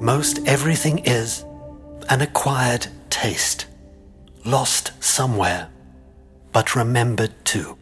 Most everything is an acquired taste, lost somewhere, but remembered too.